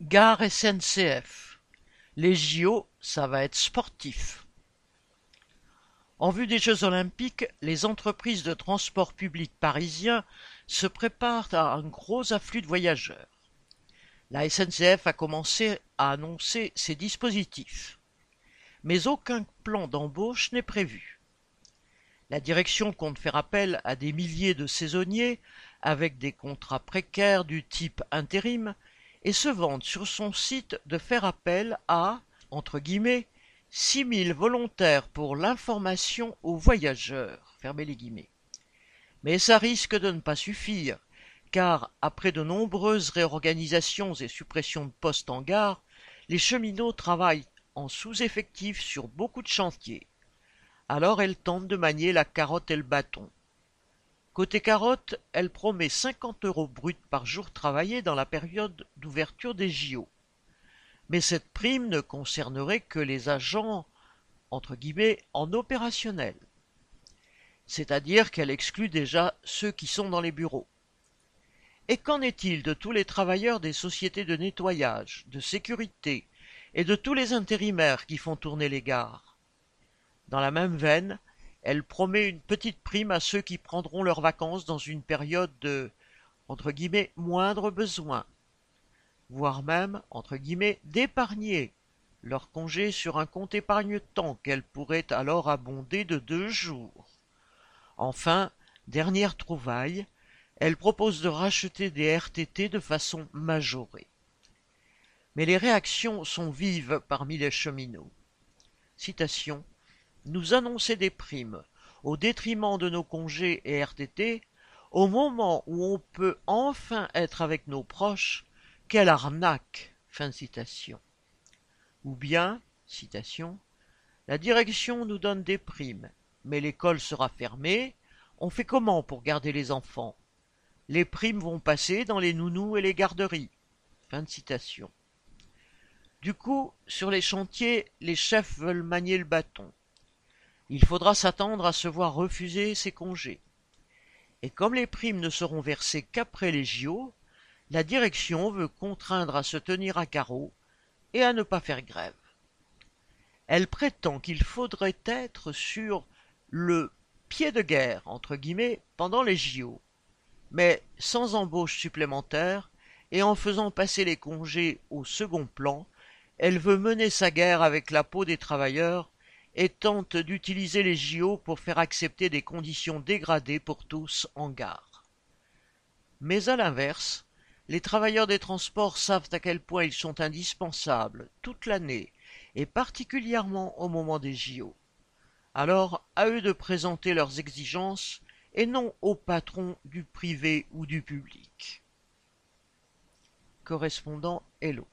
Gare SNCF. Les JO, ça va être sportif. En vue des Jeux olympiques, les entreprises de transport public parisiens se préparent à un gros afflux de voyageurs. La SNCF a commencé à annoncer ses dispositifs. Mais aucun plan d'embauche n'est prévu. La direction compte faire appel à des milliers de saisonniers avec des contrats précaires du type intérim et se vante sur son site de faire appel à six mille volontaires pour l'information aux voyageurs. Mais ça risque de ne pas suffire, car après de nombreuses réorganisations et suppressions de postes en gare, les cheminots travaillent en sous-effectif sur beaucoup de chantiers. Alors elle tente de manier la carotte et le bâton. Côté carotte, elle promet cinquante euros bruts par jour travaillé dans la période d'ouverture des JO. Mais cette prime ne concernerait que les agents entre guillemets en opérationnel. C'est-à-dire qu'elle exclut déjà ceux qui sont dans les bureaux. Et qu'en est-il de tous les travailleurs des sociétés de nettoyage, de sécurité et de tous les intérimaires qui font tourner les gares? Dans la même veine, elle promet une petite prime à ceux qui prendront leurs vacances dans une période de moindre besoin, voire même d'épargner leur congé sur un compte épargne-temps qu'elle pourrait alors abonder de deux jours. Enfin, dernière trouvaille, elle propose de racheter des RTT de façon majorée. Mais les réactions sont vives parmi les cheminots. Citation nous annoncer des primes au détriment de nos congés et RTT, au moment où on peut enfin être avec nos proches, quelle arnaque fin citation. Ou bien, citation, la direction nous donne des primes, mais l'école sera fermée, on fait comment pour garder les enfants? Les primes vont passer dans les nounous et les garderies. Fin citation. Du coup, sur les chantiers, les chefs veulent manier le bâton. Il faudra s'attendre à se voir refuser ses congés. Et comme les primes ne seront versées qu'après les JO, la direction veut contraindre à se tenir à carreau et à ne pas faire grève. Elle prétend qu'il faudrait être sur le pied de guerre entre guillemets pendant les JO, mais sans embauche supplémentaire et en faisant passer les congés au second plan, elle veut mener sa guerre avec la peau des travailleurs et tente d'utiliser les JO pour faire accepter des conditions dégradées pour tous en gare. Mais à l'inverse, les travailleurs des transports savent à quel point ils sont indispensables toute l'année et particulièrement au moment des JO. Alors à eux de présenter leurs exigences et non aux patrons du privé ou du public. Correspondant Hello.